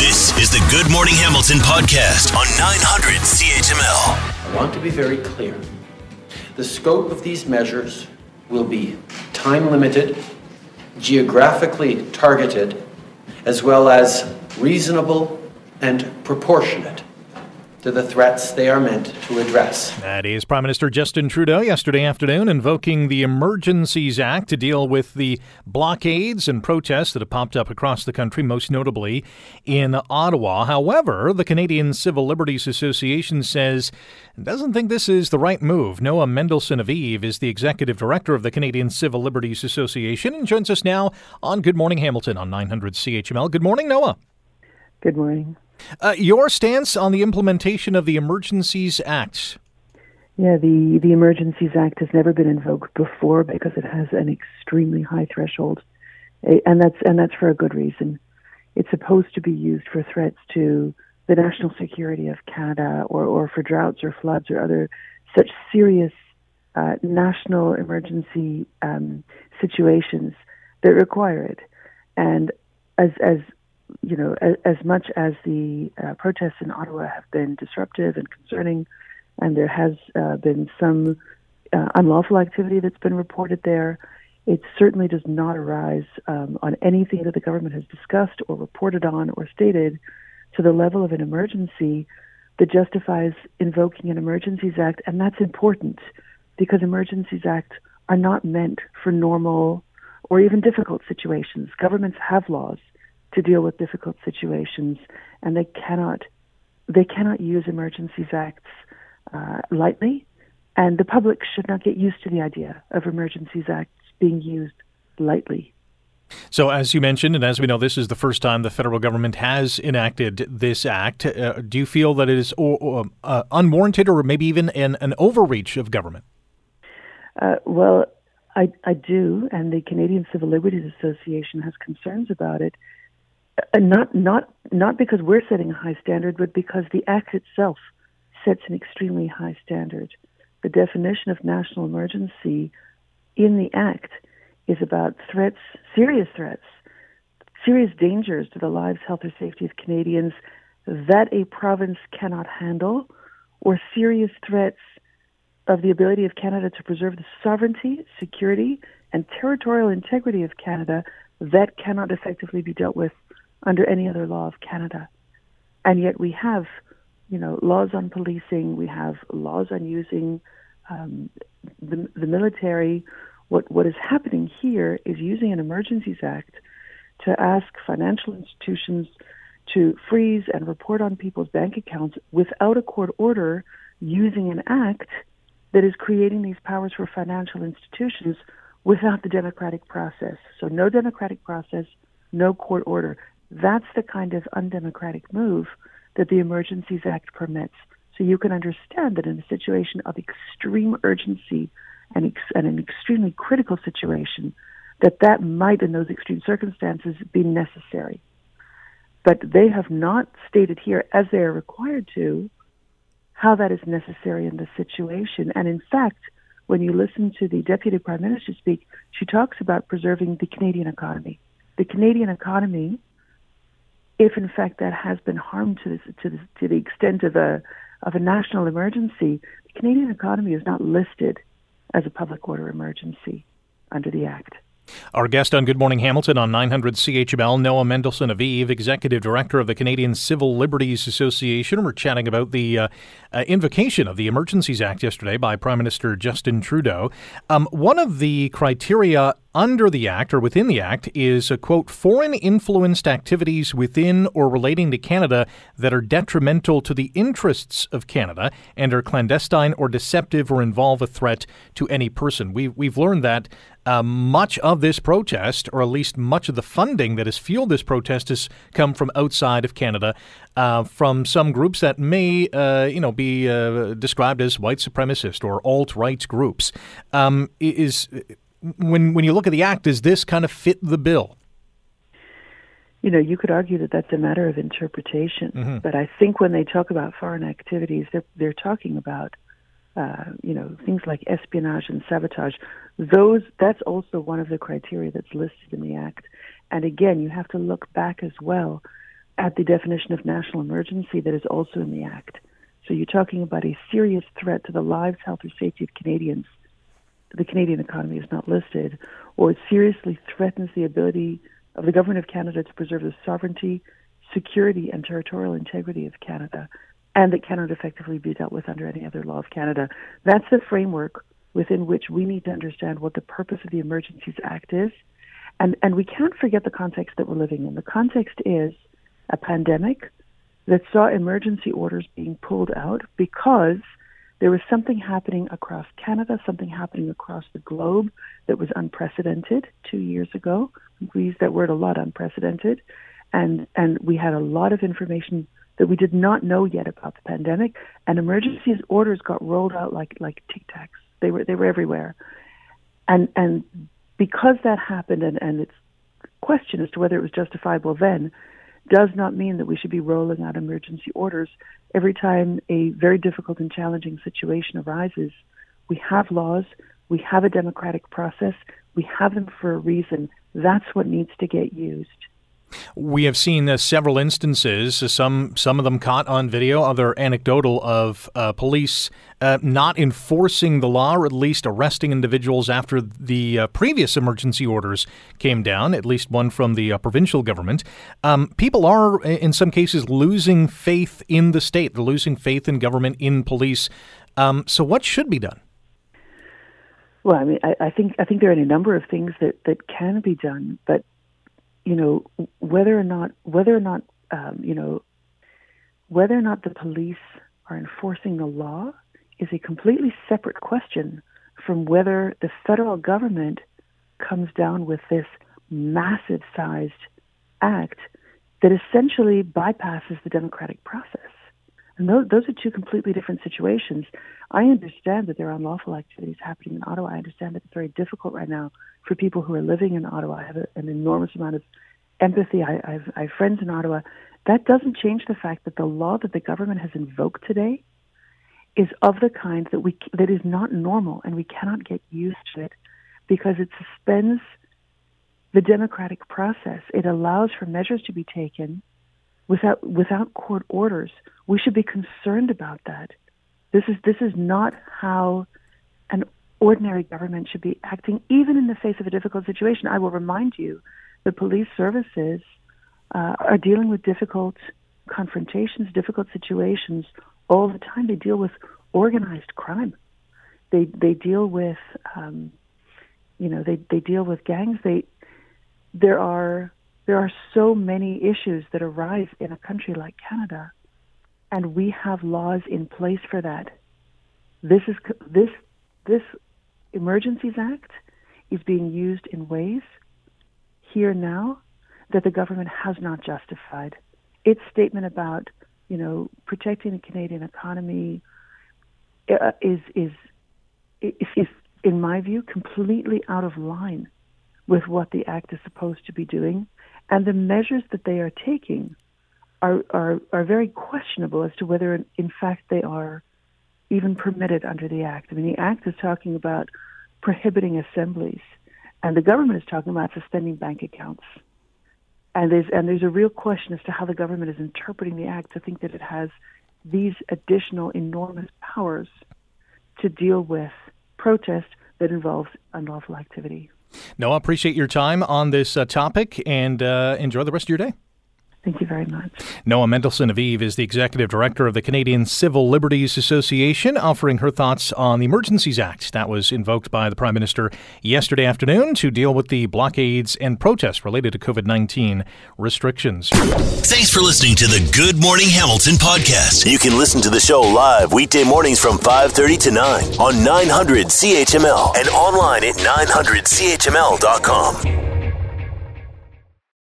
This is the Good Morning Hamilton podcast on 900 CHML. I want to be very clear. The scope of these measures will be time limited, geographically targeted, as well as reasonable and proportionate to the threats they are meant to address. That is Prime Minister Justin Trudeau yesterday afternoon invoking the Emergencies Act to deal with the blockades and protests that have popped up across the country, most notably in Ottawa. However, the Canadian Civil Liberties Association says it doesn't think this is the right move. Noa Mendelsohn Aviv is the executive director of the Canadian Civil Liberties Association and joins us now on Good Morning Hamilton on 900 CHML. Good morning, Noa. Good morning. Uh, your stance on the implementation of the Emergencies Act? Yeah, the, the Emergencies Act has never been invoked before because it has an extremely high threshold, and that's and that's for a good reason. It's supposed to be used for threats to the national security of Canada, or or for droughts or floods or other such serious uh, national emergency um, situations that require it. And as as you know, as, as much as the uh, protests in Ottawa have been disruptive and concerning, and there has uh, been some uh, unlawful activity that's been reported there, it certainly does not arise um, on anything that the government has discussed or reported on or stated to the level of an emergency that justifies invoking an Emergencies Act. And that's important because Emergencies Act are not meant for normal or even difficult situations. Governments have laws to deal with difficult situations, and they cannot they cannot use emergencies acts uh, lightly, and the public should not get used to the idea of emergencies acts being used lightly. So, as you mentioned, and as we know, this is the first time the federal government has enacted this act. Uh, do you feel that it is uh, unwarranted or maybe even an, an overreach of government? Uh, well, I, I do, and the Canadian Civil Liberties Association has concerns about it. Uh, not not not because we're setting a high standard, but because the act itself sets an extremely high standard. The definition of national emergency in the act is about threats, serious threats, serious dangers to the lives, health, or safety of Canadians that a province cannot handle, or serious threats of the ability of Canada to preserve the sovereignty, security, and territorial integrity of Canada that cannot effectively be dealt with under any other law of Canada. And yet we have, you know, laws on policing, we have laws on using um, the, the military. What, what is happening here is using an Emergencies Act to ask financial institutions to freeze and report on people's bank accounts without a court order using an act that is creating these powers for financial institutions without the democratic process. So, no democratic process, no court order. That's the kind of undemocratic move that the Emergencies Act permits. So you can understand that in a situation of extreme urgency and, ex- and an extremely critical situation, that that might, in those extreme circumstances, be necessary. But they have not stated here, as they are required to, how that is necessary in the situation. And in fact, when you listen to the Deputy Prime Minister speak, she talks about preserving the Canadian economy. The Canadian economy if in fact that has been harmed to, this, to, this, to the extent of a of a national emergency, the Canadian economy is not listed as a public order emergency under the Act. Our guest on Good Morning Hamilton on 900 CHML, Noa Mendelsohn Aviv, Executive Director of the Canadian Civil Liberties Association. We're chatting about the uh, uh, invocation of the Emergencies Act yesterday by Prime Minister Justin Trudeau. Um, one of the criteria under the Act or within the Act is, a quote, foreign influenced activities within or relating to Canada that are detrimental to the interests of Canada and are clandestine or deceptive or involve a threat to any person. We, we've learned that uh, much of this protest, or at least much of the funding that has fueled this protest, has come from outside of Canada, uh, from some groups that may, uh, you know, be uh, described as white supremacist or alt right groups. Um, is when when you look at the act, does this kind of fit the bill? You know, you could argue that that's a matter of interpretation, mm-hmm. but I think when they talk about foreign activities, they're they're talking about uh, you know things like espionage and sabotage. Those that's also one of the criteria that's listed in the act. And again, you have to look back as well at the definition of national emergency that is also in the Act. So you're talking about a serious threat to the lives, health, or safety of Canadians. The Canadian economy is not listed, or it seriously threatens the ability of the Government of Canada to preserve the sovereignty, security, and territorial integrity of Canada, and that cannot effectively be dealt with under any other law of Canada. That's the framework within which we need to understand what the purpose of the Emergencies Act is. And, and we can't forget the context that we're living in. The context is a pandemic that saw emergency orders being pulled out because there was something happening across Canada, something happening across the globe that was unprecedented two years ago. We use that word a lot, unprecedented. And, and we had a lot of information that we did not know yet about the pandemic. And emergency orders got rolled out like, like tic tacs. They were, they were everywhere. And, and because that happened, and, and it's question as to whether it was justifiable then, does not mean that we should be rolling out emergency orders every time a very difficult and challenging situation arises. We have laws, we have a democratic process, we have them for a reason. That's what needs to get used. We have seen uh, several instances, uh, some some of them caught on video, other anecdotal, of uh, police uh, not enforcing the law or at least arresting individuals after the uh, previous emergency orders came down, at least one from the provincial government. Um, people are, in some cases, losing faith in the state. They're losing faith in government, in police. Um, so, what should be done? Well, I mean, I, I think I think there are any number of things that, that can be done, but you know, whether or not whether or not um, you know whether or not the police are enforcing the law is a completely separate question from whether the federal government comes down with this massive sized act that essentially bypasses the democratic process. And those, those are two completely different situations. I understand that there are unlawful activities happening in Ottawa. I understand that it's very difficult right now for people who are living in Ottawa. I have a, an enormous amount of empathy. I, I've, I have friends in Ottawa. That doesn't change the fact that the law that the government has invoked today is of the kind that we that is not normal, and we cannot get used to it because it suspends the democratic process. It allows for measures to be taken without without court orders. We should be concerned about that. This is this is not how an ordinary government should be acting, even in the face of a difficult situation. I will remind you, the police services uh, are dealing with difficult confrontations, difficult situations all the time. They deal with organized crime. They they deal with um, you know they they deal with gangs. They there are there are so many issues that arise in a country like Canada, and we have laws in place for that. This is this this Emergencies Act is being used in ways here now that the government has not justified. Its statement about you know protecting the Canadian economy uh, is is is in my view completely out of line with what the act is supposed to be doing and the measures that they are taking are, are, are very questionable as to whether, in fact, they are even permitted under the Act. I mean, the Act is talking about prohibiting assemblies, and the government is talking about suspending bank accounts. And there's, and there's a real question as to how the government is interpreting the Act to think that it has these additional enormous powers to deal with protest that involves unlawful activity. No, I appreciate your time on this uh, topic and uh, enjoy the rest of your day. Thank you very much. Noa Mendelsohn Aviv is the executive director of the Canadian Civil Liberties Association, offering her thoughts on the Emergencies Act that was invoked by the Prime Minister yesterday afternoon to deal with the blockades and protests related to COVID 19 restrictions. Thanks for listening to the Good Morning Hamilton podcast. You can listen to the show live weekday mornings from 5:30 to 9 on 900 CHML and online at 900CHML.com.